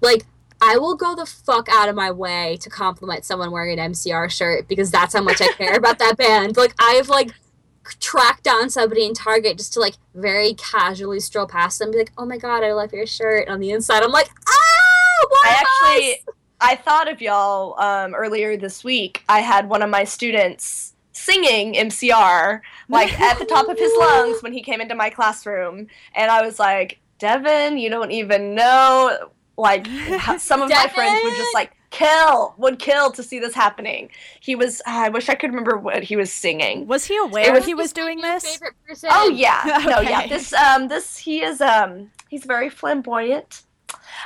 like, I will go the fuck out of my way to compliment someone wearing an MCR shirt because that's how much I care about that band. Like, I've like tracked down somebody in Target just to like very casually stroll past them, and be like, "Oh my god, I love your shirt." And on the inside, I'm like, "Ah, one I actually, us!" I thought of y'all um, earlier this week. I had one of my students singing MCR like at the top of his lungs when he came into my classroom, and I was like, "Devin, you don't even know." Like some of my friends would just like kill, would kill to see this happening. He was. I wish I could remember what he was singing. Was he aware was- he was doing this? Favorite person. Oh yeah, no, yeah. This um, this he is um, he's very flamboyant.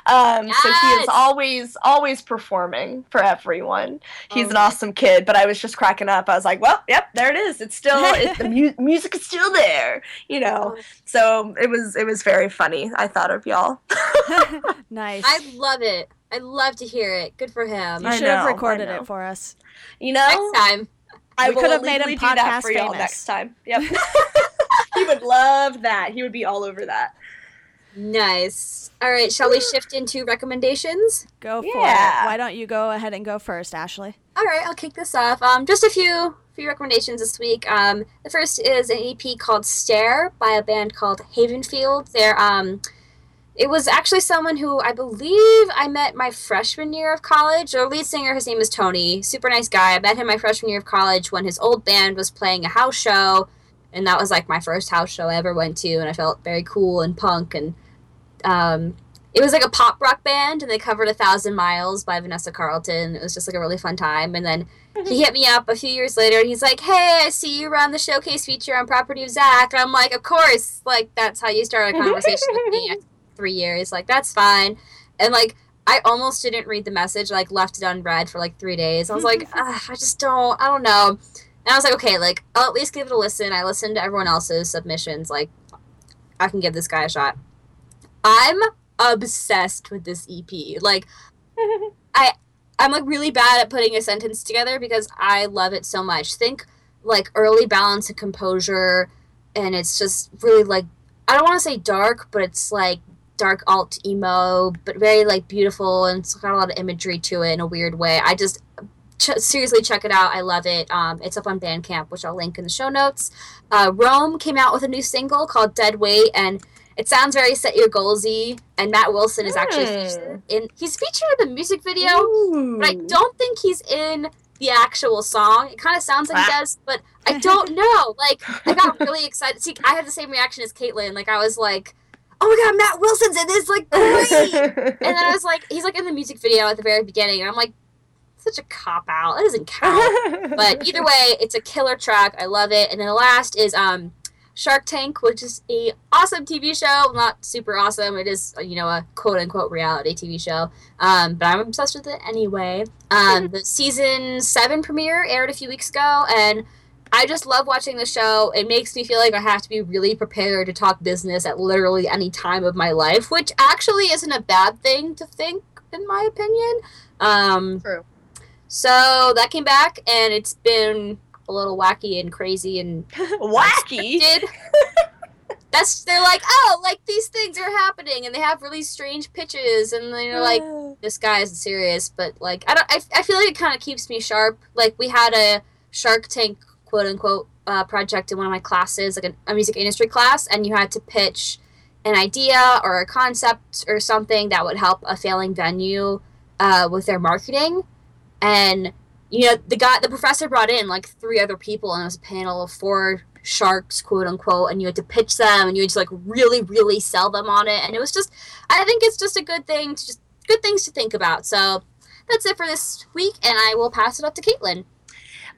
Um, so he is always always performing for everyone. He's Oh. an awesome kid. But I was just cracking up. I was like, well, yep, there it is. It's still it, the mu- music is still there, you know. Oh, So it was it was very funny. I thought of y'all. nice. I love it. I love to hear it. Good for him. you I should have know, I recorded it for us. You know, Next time. I We could have made him illegally do that podcast for y'all famous. next time. Yep. he would love that. He would be all over that. Nice. All right, shall we shift into recommendations? Go for Yeah. it. Why don't you go ahead and go first, Ashley? All right, I'll kick this off. Um, just a few few recommendations this week. Um, the first is an EP called Stare by a band called Havenfield. They're um, it was actually someone who I believe I met my freshman year of college. Their lead singer, his name is Tony. Super nice guy. I met him my freshman year of college when his old band was playing a house show, and that was like my first house show I ever went to, and I felt very cool and punk and um, it was like a pop rock band and they covered a thousand miles by vanessa carlton. It was just like a really fun time and then he hit me up a few years later and he's like hey i see you run the showcase feature on property of Zack and i'm like of course like that's how you start a conversation with me after three years like that's fine and like i almost didn't read the message like left it unread for like three days. I was like i just don't i don't know and i was like okay like i'll at least give it a listen i listened to everyone else's submissions like i can give this guy a shot I'm obsessed with this EP. Like I I'm like really bad at putting a sentence together because I love it so much. Think like early balance and composure and it's just really like I don't want to say dark, but it's like dark alt emo, but very like beautiful and it's got a lot of imagery to it in a weird way. I just ch- seriously check it out. I love it. Um, it's up on Bandcamp, which I'll link in the show notes. Uh, Roam came out with a new single called Dead Weight, and it sounds very set your goalsy. And Matt Wilson is actually in. He's featured in the music video, Ooh. but I don't think he's in the actual song. It kind of sounds like he Ah. does, but I don't know. Like I got really excited. See, I had the same reaction as Caitlin. Like I was like, "Oh my god, Matt Wilson's in this! Like great!" and then I was like, he's like in the music video at the very beginning, and I'm like, such a cop out. That doesn't count. but either way, it's a killer track. I love it. And then the last is um, Shark Tank, which is a awesome TV show. Not super awesome. It is you know a quote unquote reality TV show. Um, but I'm obsessed with it anyway. Um, the season seven premiere aired a few weeks ago, and I just love watching the show. It makes me feel like I have to be really prepared to talk business at literally any time of my life, which actually isn't a bad thing to think, in my opinion. Um, True. So that came back, and it's been a little wacky and crazy and Wacky. That's they're like, oh, like these things are happening, and they have really strange pitches, and then you're like, this guy isn't serious, but like I don't I, I feel like it kind of keeps me sharp. Like we had a Shark Tank quote unquote uh, project in one of my classes, like a, a music industry class, and you had to pitch an idea or a concept or something that would help a failing venue uh, with their marketing. And you know, the guy, the professor brought in like three other people, and it was a panel of four sharks, quote unquote, and you had to pitch them, and you had to like really, really sell them on it, and it was just, I think it's just a good thing to just good things to think about. So that's it for this week, and I will pass it up to Caitlin.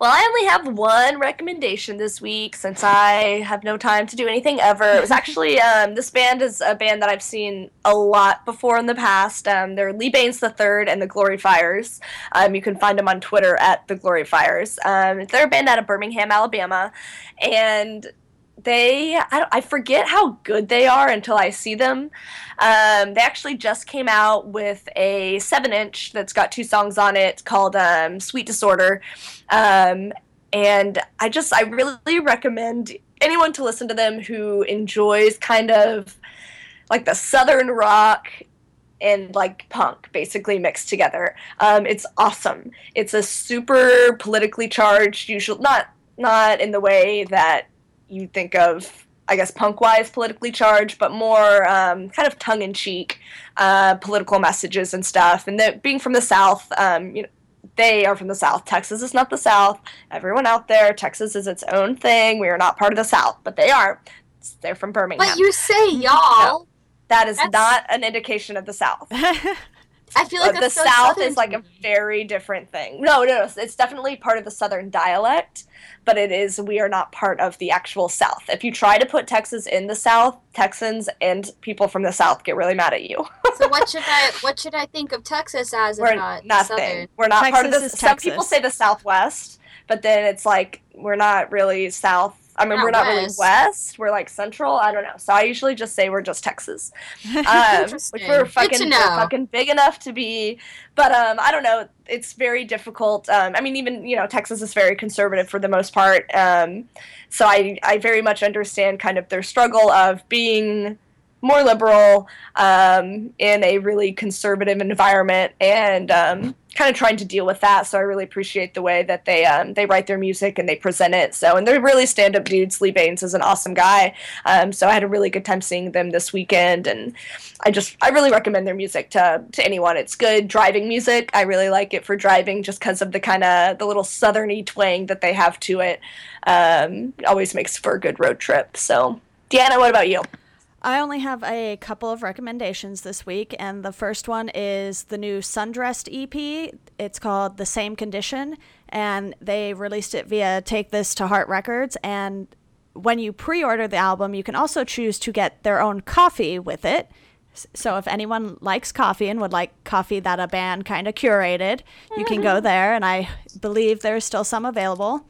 Well, I only have one recommendation this week since I have no time to do anything ever. It was actually um, this band is a band that I've seen a lot before in the past. Um, they're Lee Bains III and the Glory Fires. Um, you can find them on Twitter at the Glory Fires. Um, they're a band out of Birmingham, Alabama, and they I, I, forget how good they are until I see them. Um, they actually just came out with a seven inch that's got two songs on it called um, Sweet Disorder, um, and I just I really recommend anyone to listen to them who enjoys kind of like the southern rock and like punk basically mixed together. Um, it's awesome. It's a super politically charged, usual not not in the way that you think of I guess punk wise politically charged, but more um, kind of tongue in cheek uh, political messages and stuff. And that being from the South, um, you know, they are from the South. Texas is not the South. Everyone out there, Texas is its own thing. We are not part of the South, but they are. They're from Birmingham. But you say y'all. No, that is that's... not an indication of the South. I feel like uh, the so South is like a very different thing. No, no, no, it's definitely part of the Southern dialect, but it is we are not part of the actual South. If you try to put Texas in the South, Texans and people from the South get really mad at you. so what should I what should I think of Texas as? We're not nothing. Southern? We're not Texas part of the. is Some people say the Southwest, but then it's like we're not really South I mean, Not we're not really west. west. We're like central. I don't know. So I usually just say we're just Texas, um, which we're fucking, we're fucking big enough to be. But um, I don't know. It's very difficult. Um, I mean, even you know, Texas is very conservative for the most part. Um, so I I very much understand kind of their struggle of being more liberal um, in a really conservative environment and um, kind of trying to deal with that. So I really appreciate the way that they um, they write their music and they present it. So and they're really stand up dudes. Lee Bains is an awesome guy. Um, so I had a really good time seeing them this weekend, and I just I really recommend their music to to anyone. It's good driving music. I really like it for driving just because of the kind of the little southerny twang that they have to it. Um, it always makes for a good road trip. So Deanna, what about you? I only have a couple of recommendations this week, and the first one is the new Sundressed EP. It's called The Same Condition, and they released it via Take This to Heart Records. And when you pre order the album, you can also choose to get their own coffee with it. So if anyone likes coffee and would like coffee that a band kind of curated, you can go mm-hmm. there, and I believe there's still some available.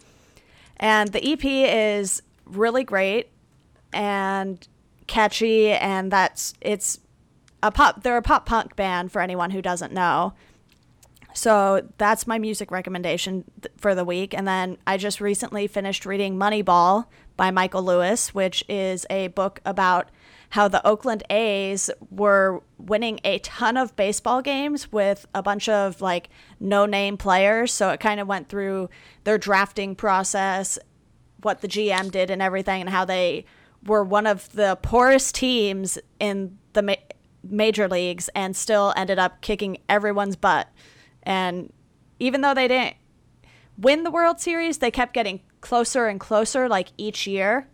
And the EP is really great and catchy and that's it's a pop they're a pop punk band for anyone who doesn't know. So that's my music recommendation th- for the week and then i just recently finished reading moneyball by michael lewis which is a book about how the oakland a's were winning a ton of baseball games with a bunch of like no name players. So it kind of went through their drafting process what the GM did and everything, and how they were one of the poorest teams in the ma- major leagues and still ended up kicking everyone's butt. And even though they didn't win the World Series, they kept getting closer and closer like each year.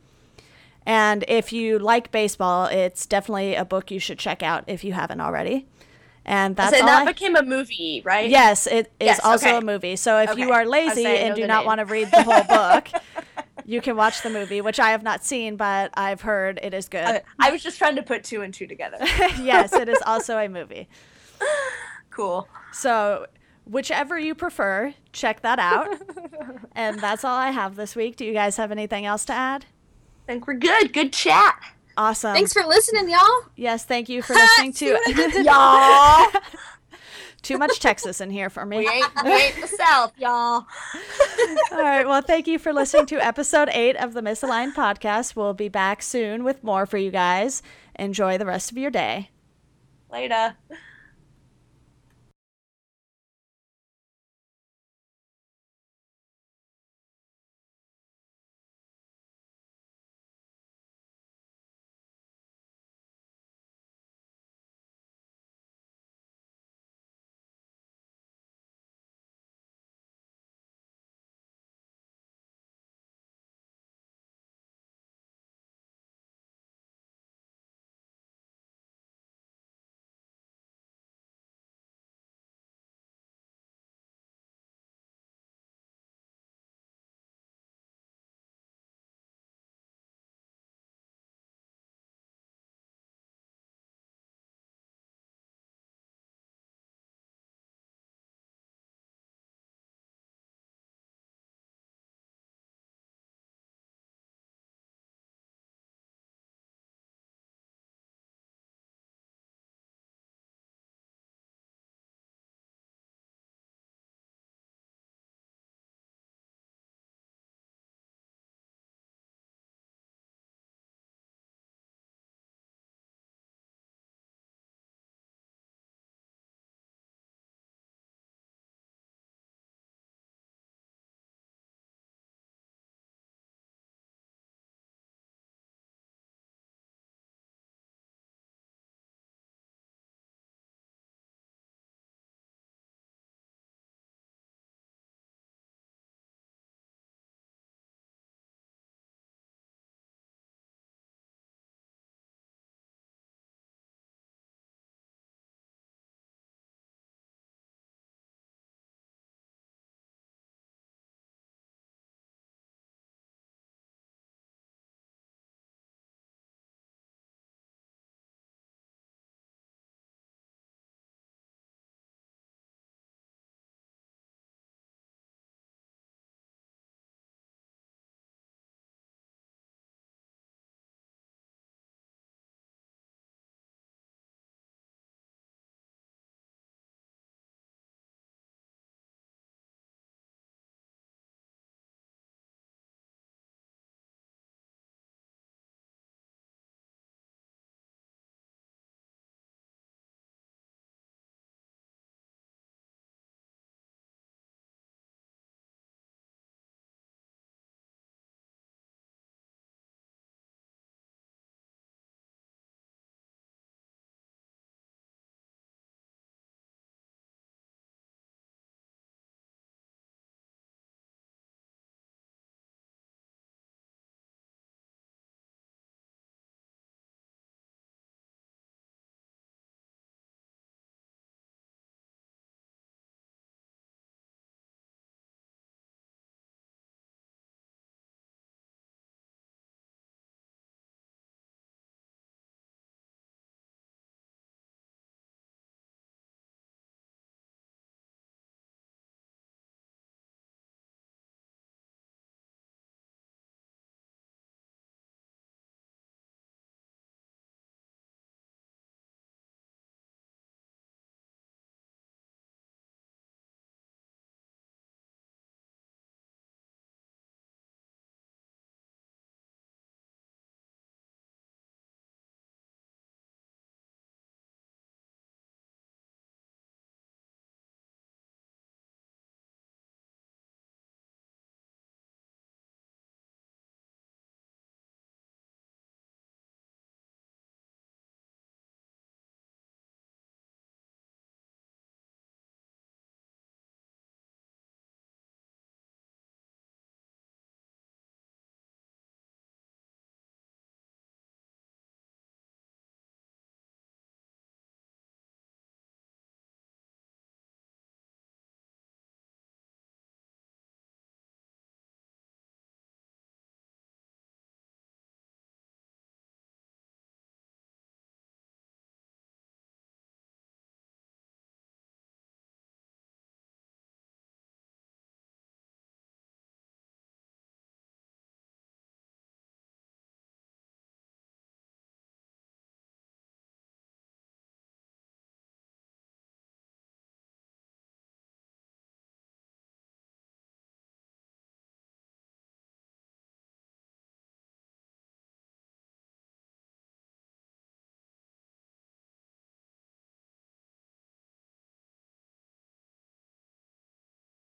And if you like baseball, it's definitely a book you should check out if you haven't already. And that's so all that I- became a movie, right? Yes, it is Yes, also okay. a movie. So if you are lazy and do not name. want to read the whole book, you can watch the movie, which I have not seen, but I've heard it is good. I, I was just trying to put two and two together. yes, it is also a movie. cool. So whichever you prefer, check that out. and that's all I have this week. Do you guys have anything else to add? I think we're good. Good chat. Awesome. Thanks for listening, y'all. yes, thank you for listening See what I did to? Y'all. Too much Texas in here for me. we ain't we ain't the South, y'all. All right. Well, thank you for listening to episode eight of the Misaligned podcast. We'll be back soon with more for you guys. Enjoy the rest of your day. Later.